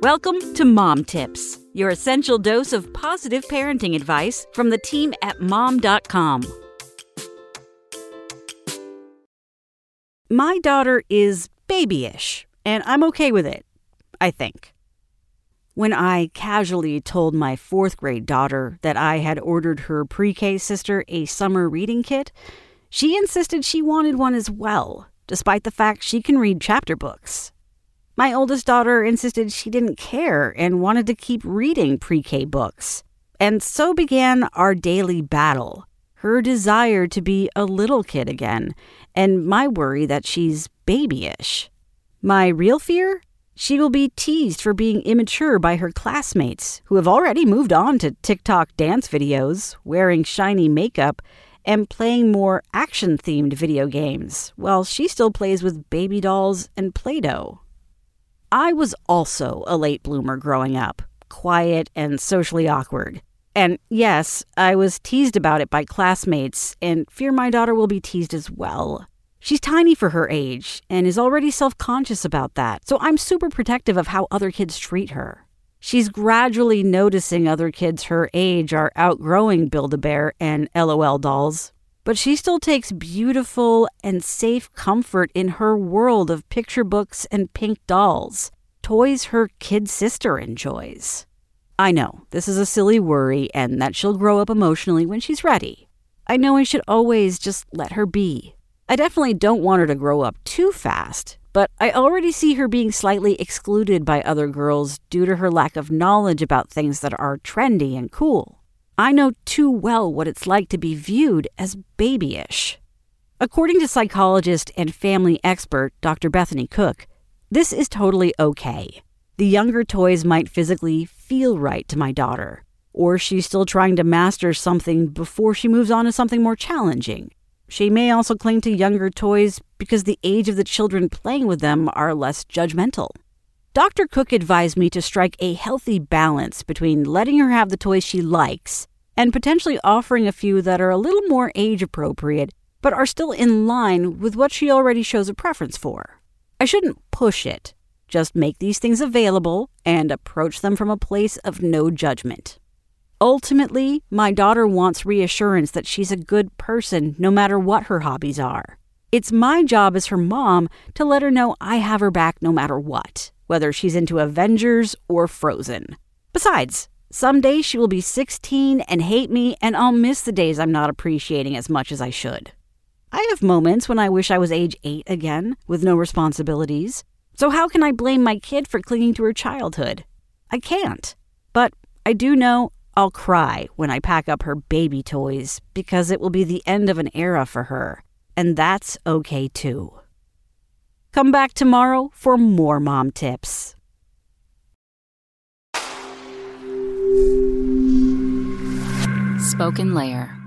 Welcome to Mom Tips, your essential dose of positive parenting advice from the team at mom.com. My daughter is babyish, and I'm okay with it, I think. When I casually told my fourth grade daughter that I had ordered her pre K sister a summer reading kit, she insisted she wanted one as well, despite the fact she can read chapter books. My oldest daughter insisted she didn't care and wanted to keep reading pre K books. And so began our daily battle her desire to be a little kid again, and my worry that she's babyish. My real fear? She will be teased for being immature by her classmates, who have already moved on to TikTok dance videos, wearing shiny makeup, and playing more action themed video games, while she still plays with baby dolls and Play Doh. I was also a late bloomer growing up, quiet and socially awkward. And yes, I was teased about it by classmates, and fear my daughter will be teased as well. She's tiny for her age and is already self conscious about that, so I'm super protective of how other kids treat her. She's gradually noticing other kids her age are outgrowing Build a Bear and LOL dolls, but she still takes beautiful and safe comfort in her world of picture books and pink dolls, toys her kid sister enjoys. I know this is a silly worry and that she'll grow up emotionally when she's ready. I know I should always just let her be. I definitely don't want her to grow up too fast, but I already see her being slightly excluded by other girls due to her lack of knowledge about things that are trendy and cool. I know too well what it's like to be viewed as babyish. According to psychologist and family expert Dr. Bethany Cook, this is totally okay. The younger toys might physically feel right to my daughter, or she's still trying to master something before she moves on to something more challenging. She may also cling to younger toys because the age of the children playing with them are less judgmental. Dr. Cook advised me to strike a healthy balance between letting her have the toys she likes and potentially offering a few that are a little more age appropriate but are still in line with what she already shows a preference for. I shouldn't push it, just make these things available and approach them from a place of no judgment. Ultimately, my daughter wants reassurance that she's a good person no matter what her hobbies are. It's my job as her mom to let her know I have her back no matter what whether she's into Avengers or Frozen. Besides, someday she will be 16 and hate me, and I'll miss the days I'm not appreciating as much as I should. I have moments when I wish I was age 8 again, with no responsibilities. So, how can I blame my kid for clinging to her childhood? I can't. But I do know I'll cry when I pack up her baby toys because it will be the end of an era for her. And that's okay too. Come back tomorrow for more mom tips. Spoken Layer